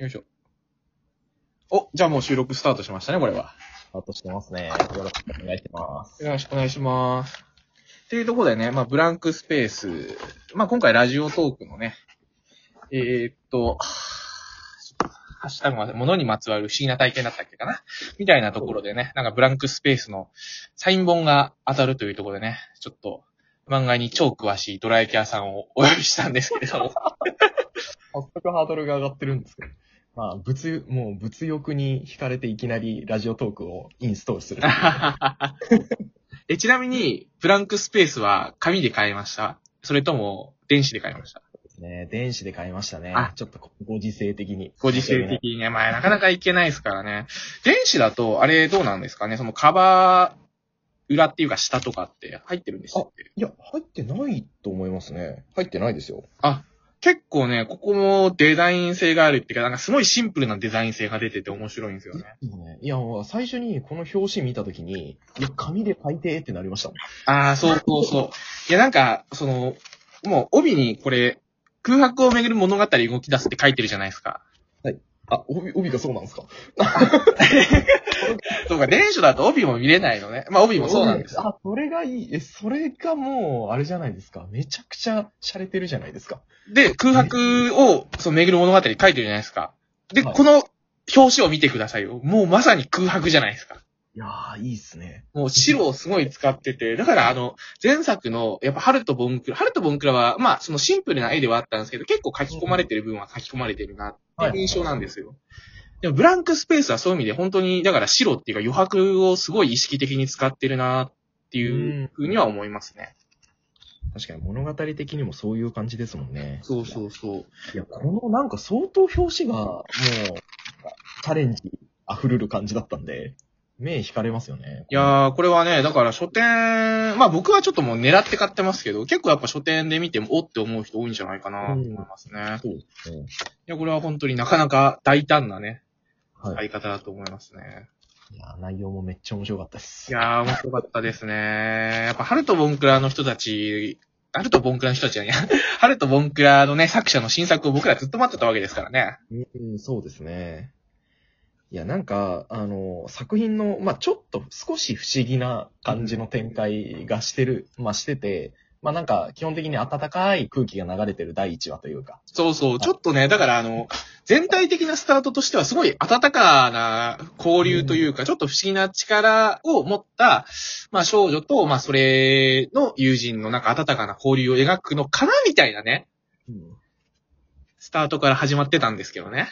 よいしょ。お、じゃあもう収録スタートしましたね、これは。スタートしてますね。よろしくお願いします。よろしくお願いします。っていうところでね、まあ、ブランクスペース。まあ、今回ラジオトークのね、えー、っと、ハッシュタグは、物にまつわる不思議な体験だったっけかな？みたいなところでね、なんかブランクスペースのサイン本が当たるというところでね、ちょっと漫画に超詳しいドラ焼き屋さんをお呼びしたんですけれども。早速ハードルが上がってるんですけど。まあ、物、もう物欲に惹かれていきなりラジオトークをインストールする。えちなみに、ブランクスペースは紙で買いました？それとも電子で買いました？ね、電子で買いましたね。あちょっとご時世的に。ご時世的にね、まあなかなかいけないですからね。電子だと、あれどうなんですかね？そのカバー、裏っていうか下とかって入ってるんでしたっけ？いや、入ってないと思いますね。入ってないですよ。結構ね、ここもデザイン性があるっていうか、なんかすごいシンプルなデザイン性が出てて面白いんですよね。いや、最初にこの表紙見たときに、いや、紙で書いてってなりましたもん。ああ、そうそうそう。いやなんか、その、もう帯にこれ、空白をめぐる物語動き出すって書いてるじゃないですか。あ、帯、帯がそうなんですか？そうか、電書だと帯も見れないのね。まあ帯もそうなんですよ。あ、それがいい。え、それがもう、あれじゃないですか？めちゃくちゃ洒落てるじゃないですか？で、空白を、その巡る物語書いてるじゃないですか。で、はいこの表紙を見てくださいよ。もうまさに空白じゃないですか。いやー、いいっすね。もう白をすごい使ってて、だからあの、前作の、やっぱハルト・ボンクラ、ハルト・ボンクラは、まあ、そのシンプルな絵ではあったんですけど、結構書き込まれてる部分は書き込まれてるなっていう印象なんですよ。でも、ブランクスペースはそういう意味で本当に、だから白っていうか余白をすごい意識的に使ってるなっていうふうには思いますね。確かに物語的にもそういう感じですもんね。そうそうそう。いや、このなんか相当表紙が、もう、チャレンジ溢れる感じだったんで、目惹かれますよね。いやー、これはね、だから書店、まあ僕はちょっともう狙って買ってますけど、結構やっぱ書店で見ても、おって思う人多いんじゃないかなと思いますね。いそうですね。や、これは本当になかなか大胆なね、はい。買い方だと思いますね。いや、内容もめっちゃ面白かったです。いやー、面白かったですね。やっぱ、ハルト・ボンクラの人たち、ハルト・ボンクラの人たちじゃない、ハルト・ボンクラのね、作者の新作を僕らずっと待ってたわけですからね。うん、そうですね。いや、なんか、あの、作品の、まあ、ちょっと少し不思議な感じの展開がしてる、まあ、してて、まあ、なんか、基本的に暖かい空気が流れてる第一話というか。そうそう、ちょっとね、だからあの、全体的なスタートとしてはすごい温かな交流というか、ちょっと不思議な力を持った、まあ少女と、まあそれの友人のなんか温かな交流を描くのかなみたいなね、スタートから始まってたんですけどね。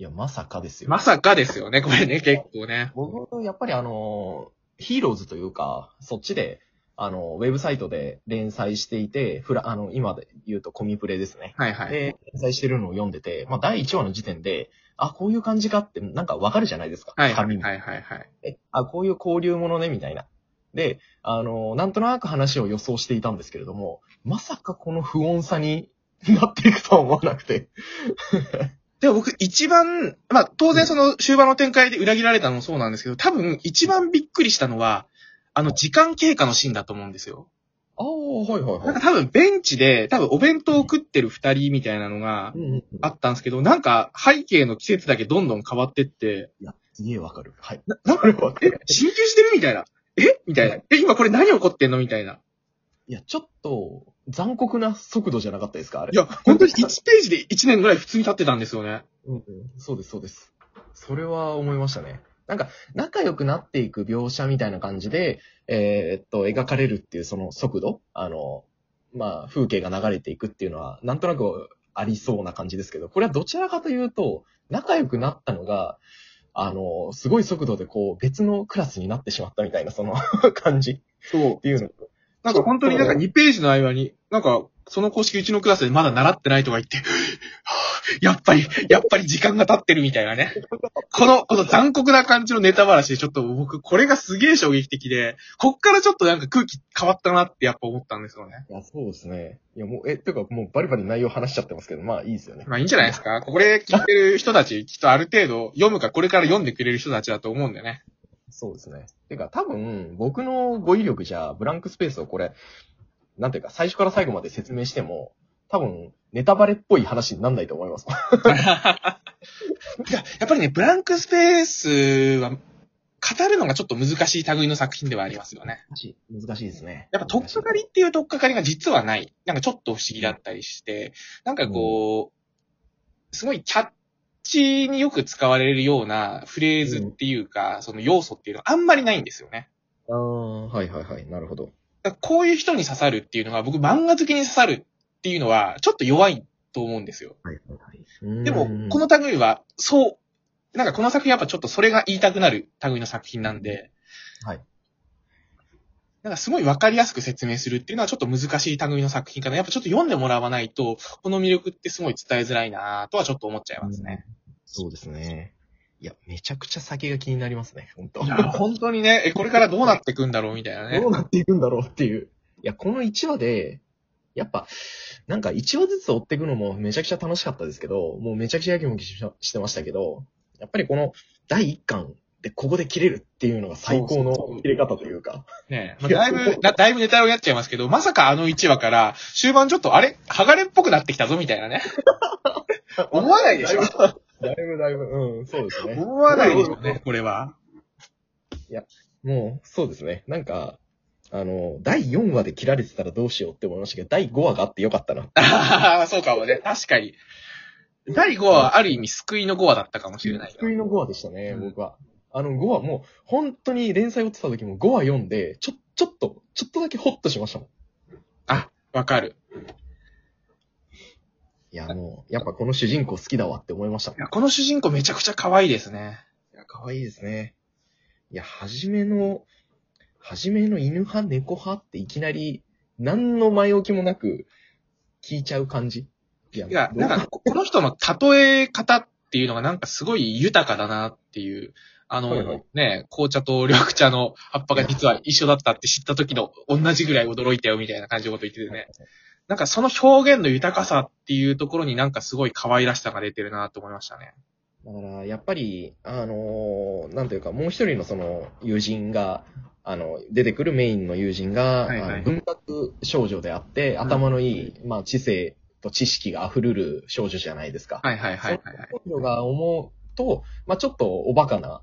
いや、まさかですよ。まさかですよね、これね、結構ね。僕、やっぱりあの、ヒーローズというか、そっちで、あの、ウェブサイトで連載していて、フラ、あの、今で言うとコミプレですね。はいはい。で、連載してるのを読んでて、まあ、第1話の時点で、あ、こういう感じかって、なんかわかるじゃないですか。はいはいはいはいはい。てあ、こういう交流ものね、みたいな。で、あの、なんとなく話を予想していたんですけれども、まさかこの不穏さになっていくとは思わなくて。でも僕一番、まあ当然その終盤の展開で裏切られたのもそうなんですけど、多分一番びっくりしたのは、あの時間経過のシーンだと思うんですよ。ああ、はいはいなんか多分ベンチで、多分お弁当を食ってる二人みたいなのがあったんですけど、なんか背景の季節だけどんどん変わってって、いや、すげえわかる。はい。ななんか、え、進級してるみたいな。え？みたいな。え、今これ何起こってんの？みたいな。いや、ちょっと、残酷な速度じゃなかったですかあれ？いや、本当に1ページで1年ぐらい普通に経ってたんですよね。うんうん、そうです、そうです。それは思いましたね。なんか、仲良くなっていく描写みたいな感じで、えーっと、描かれるっていうその速度？あの、まあ、風景が流れていくっていうのは、なんとなくありそうな感じですけど、これはどちらかというと、仲良くなったのが、あの、すごい速度でこう、別のクラスになってしまったみたいな、その感じそうっ。ていうの。なんか本当になんか2ページの間に、なんか、その公式うちのクラスでまだ習ってないとか言って、やっぱり、やっぱり時間が経ってるみたいなね。この、この残酷な感じのネタ話でちょっと僕、これがすげえ衝撃的で、こっからちょっとなんか空気変わったなってやっぱ思ったんですよね。いや、そうですね。いや、もう、え、てか、もうバリバリ内容話しちゃってますけど、まあいいですよね。まあいいんじゃないですか。これ聞いてる人たち、きっとある程度読むかこれから読んでくれる人たちだと思うんでね。そうですね。てか、多分、僕の語彙力じゃ、ブランクスペースをこれ、なんていうか、最初から最後まで説明しても、多分、ネタバレっぽい話になんないと思います。い ややっぱりね、ブランクスペースは、語るのがちょっと難しい類の作品ではありますよね。難しい。難しいですね。やっぱ、とっかかりっていうとっかかりが実はない。なんかちょっと不思議だったりして、なんかこう、すごいキャッチによく使われるようなフレーズっていうか、その要素っていうのはあんまりないんですよね。ああ、はいはいはい。なるほど。こういう人に刺さるっていうのが、僕漫画好きに刺さるっていうのは、ちょっと弱いと思うんですよ。はいはいはい。でも、この類は、そう、なんかこの作品やっぱちょっとそれが言いたくなる類の作品なんで、はい。なんかすごいわかりやすく説明するっていうのはちょっと難しい類の作品かな。やっぱちょっと読んでもらわないと、この魅力ってすごい伝えづらいなとはちょっと思っちゃいますね。そうですね。いや、めちゃくちゃ先が気になりますね、本当いや、本当にね、え、これからどうなっていくんだろうみたいなねどう。なっていくんだろうっていう。いや、この1話で、やっぱ、なんか1話ずつ追っていくのもめちゃくちゃ楽しかったですけど、もうめちゃくちゃやきもきししてましたけど、やっぱりこの第1巻でここで切れるっていうのが最高の切れ方というか。ねまあ、だいぶ、だだいぶネタをやっちゃいますけど、まさかあの1話から、終盤ちょっと、あれ？剥がれっぽくなってきたぞみたいなね。思わないでしょ だいぶだいぶ、うん、そうですね。思わないでしょうね、これは。もう、そうですね。なんか、あの、第4話で切られてたらどうしようって思いましたけど、第5話があってよかったな。ああ、そうかもね。確かに。第5話はある意味救いの5話だったかもしれないよ。救いの5話でしたね、うん僕は。あの5話もう、本当に連載を追ってた時も5話読んで、ちょ、ちょっと、ちょっとだけホッとしましたもん。わかる。いや、もう、やっぱこの主人公好きだわって思いましたい。や、この主人公めちゃくちゃ可愛いですね。いや、可愛いですね。いや、はじめの、はじめの犬派、猫派っていきなり、何の前置きもなく、聞いちゃう感じ。いやいや、なんか、ここの人の例え方っていうのがなんかすごい豊かだなっていう。あの、はいはいね、紅茶と緑茶の葉っぱが実は一緒だったって知った時の同じぐらい驚いたよみたいな感じのこと言っててね。なんかその表現の豊かさっていうところになんかすごい可愛らしさが出てるなと思いましたね。だから、やっぱり、あのーなんというか、もう一人のその、友人が、あの、出てくるメインの友人が、はいはい文学少女であって、頭のいい、まあ、知性と知識が溢れる少女じゃないですか。はいはいはいはい、はい。少女が思うと、まあ、ちょっとおバカな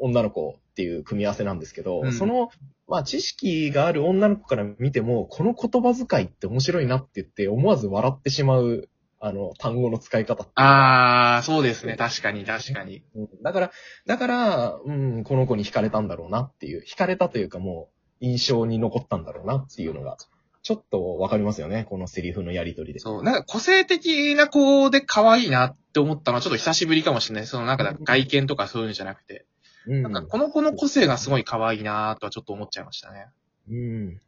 女の子っていう組み合わせなんですけど、うんその、まあ、知識がある女の子から見ても、この言葉遣いって面白いなって言って、思わず笑ってしまう、あの、単語の使い方あー、そうですね。確かに確かに。うんだから、だから、うん、この子に惹かれたんだろうなっていう、惹かれたというかもう、印象に残ったんだろうなっていうのが、ちょっとわかりますよね、このセリフのやりとりで。そう。なんか個性的な子で可愛いなって思ったのはちょっと久しぶりかもしれない。そのなんか外見とかそういうんじゃなくて。うん。なんかこの子の個性がすごい可愛いなとはちょっと思っちゃいましたね。うん。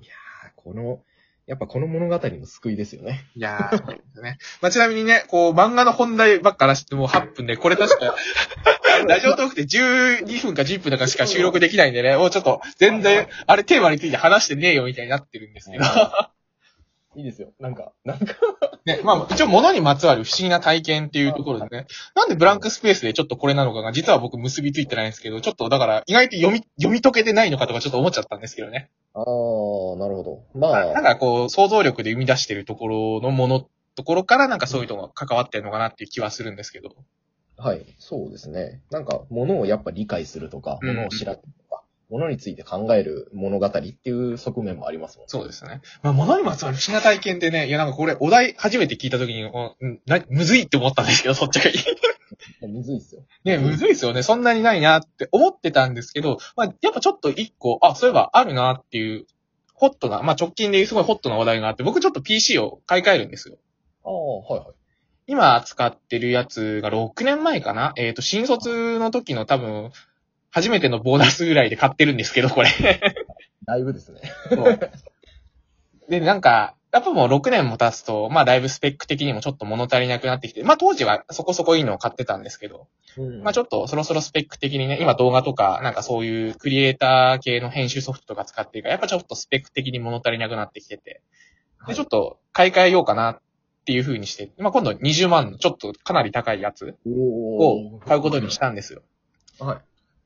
いやー、この、やっぱこの物語の救いですよね。いやー、そうですね。まあ、ちなみにね、こう、漫画の本題ばっからしてもう8分で、これ確か、ラジオトークで12分か10分だかしか収録できないんでね、もうちょっと全然、あれテーマについて話してねえよみたいになってるんですけど。いいですよ。なんか、なんか、ね、まあ、一応物にまつわる不思議な体験っていうところでね、なんでブランクスペースでちょっとこれなのかが実は僕結びついてないんですけど、ちょっとだから意外と読み、読み解けてないのかとかちょっと思っちゃったんですけどね。あー、なるほど。まなんかこう、想像力で生み出してるところのもの、ところからなんかそういうのが関わってるのかなっていう気はするんですけど。はい、そうですね。なんか、物をやっぱ理解するとか、うん物を知らか、物について考える物語っていう側面もありますもん。そうですね。まあ、物にまつわる不思議な体験ってね、いやなんかこれお題初めて聞いた時に、おうんな、むずいって思ったんですけど、そっちがいい。むずいっすよ。ね、むずいですよね。そんなにないなって思ってたんですけど、まあ、やっぱちょっと一個、あ、そういえばあるなっていう、ホットな、まあ直近ですごいホットな話題があって、僕ちょっと PC を買い替えるんですよ。ああ、はいはい。今使ってるやつが6年前かな？えっ、と、新卒の時の多分、初めてのボーナスぐらいで買ってるんですけど、これ。だいぶですね。そうで、なんか、やっぱもう6年も経つと、まあだいぶスペック的にもちょっと物足りなくなってきて、まあ当時はそこそこいいのを買ってたんですけど、うんまあちょっとそろそろスペック的にね、今動画とか、なんかそういうクリエイター系の編集ソフトとか使ってるから、やっぱちょっとスペック的に物足りなくなってきてて、で、ちょっと買い替えようかなっていう風にして、まあ今度20万のちょっとかなり高いやつを買うことにしたんですよ。はい。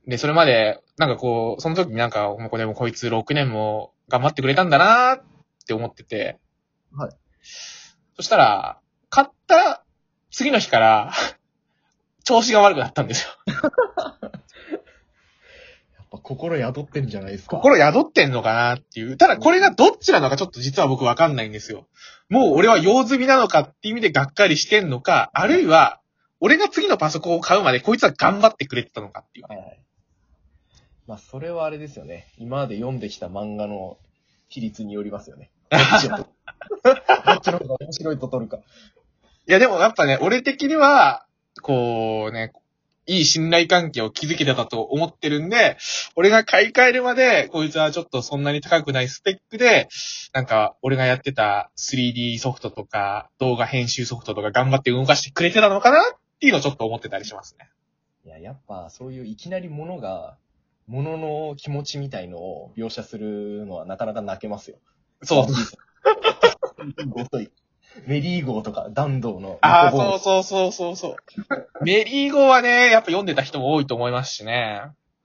で、それまで、なんかこう、その時になんか、もうこれもこいつ6年も頑張ってくれたんだなって思ってて、はい。そしたら、買った次の日から、調子が悪くなったんですよ。やっぱ心宿ってんじゃないですか。心宿ってんのかなっていう。ただこれがどっちなのかちょっと実は僕わかんないんですよ。もう俺は用済みなのかっていう意味でがっかりしてんのか、あるいは、俺が次のパソコンを買うまでこいつは頑張ってくれてたのかっていう。はいはい。まあ、それはあれですよね。今まで読んできた漫画の比率によりますよね。どっちをどっちの方が面白いと取るか。いやでもやっぱね、俺的には、こうね、いい信頼関係を築けてたと思ってるんで、俺が買い替えるまで、こいつはちょっとそんなに高くないスペックで、なんか、俺がやってた 3D ソフトとか、動画編集ソフトとか頑張って動かしてくれてたのかなっていうのをちょっと思ってたりしますね。いや、やっぱそういういきなりものが、ものの気持ちみたいのを描写するのはなかなか泣けますよ。そう。ごとい。メリー号とか、弾道の。ああ、そうそうそうそうそう。メリーゴはね、やっぱ読んでた人も多いと思いますしね。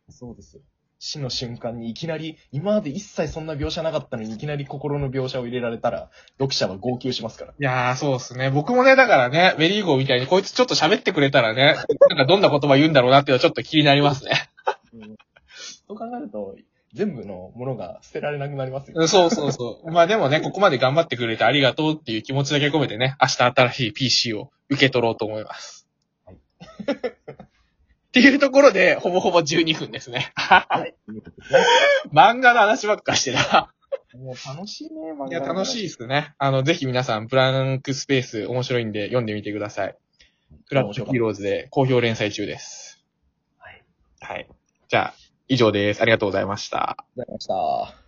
そうですよ。死の瞬間にいきなり、今まで一切そんな描写なかったのにいきなり心の描写を入れられたら、読者は号泣しますから。いやー、そうですね。僕もね、だからね、メリーゴーみたいにこいつちょっと喋ってくれたらね、なんかどんな言葉言うんだろうなっていうのはちょっと気になりますね。そう考えると、全部のものが捨てられなくなりますよ。うんそうそうそう。まあでもね、ここまで頑張ってくれてありがとうっていう気持ちだけ込めてね、明日新しい PC を受け取ろうと思います。はい っていうところで、ほぼほぼ12分ですね。はい。漫画の話ばっかしてた。もう楽しいね、漫画いや、楽しいい。ですね。あの、ぜひ皆さん、ブランクスペース面白いんで読んでみてください。フラットヒーローズで好評連載中です。はい。はい。じゃあ、以上です。ありがとうございました。ありがとうございました。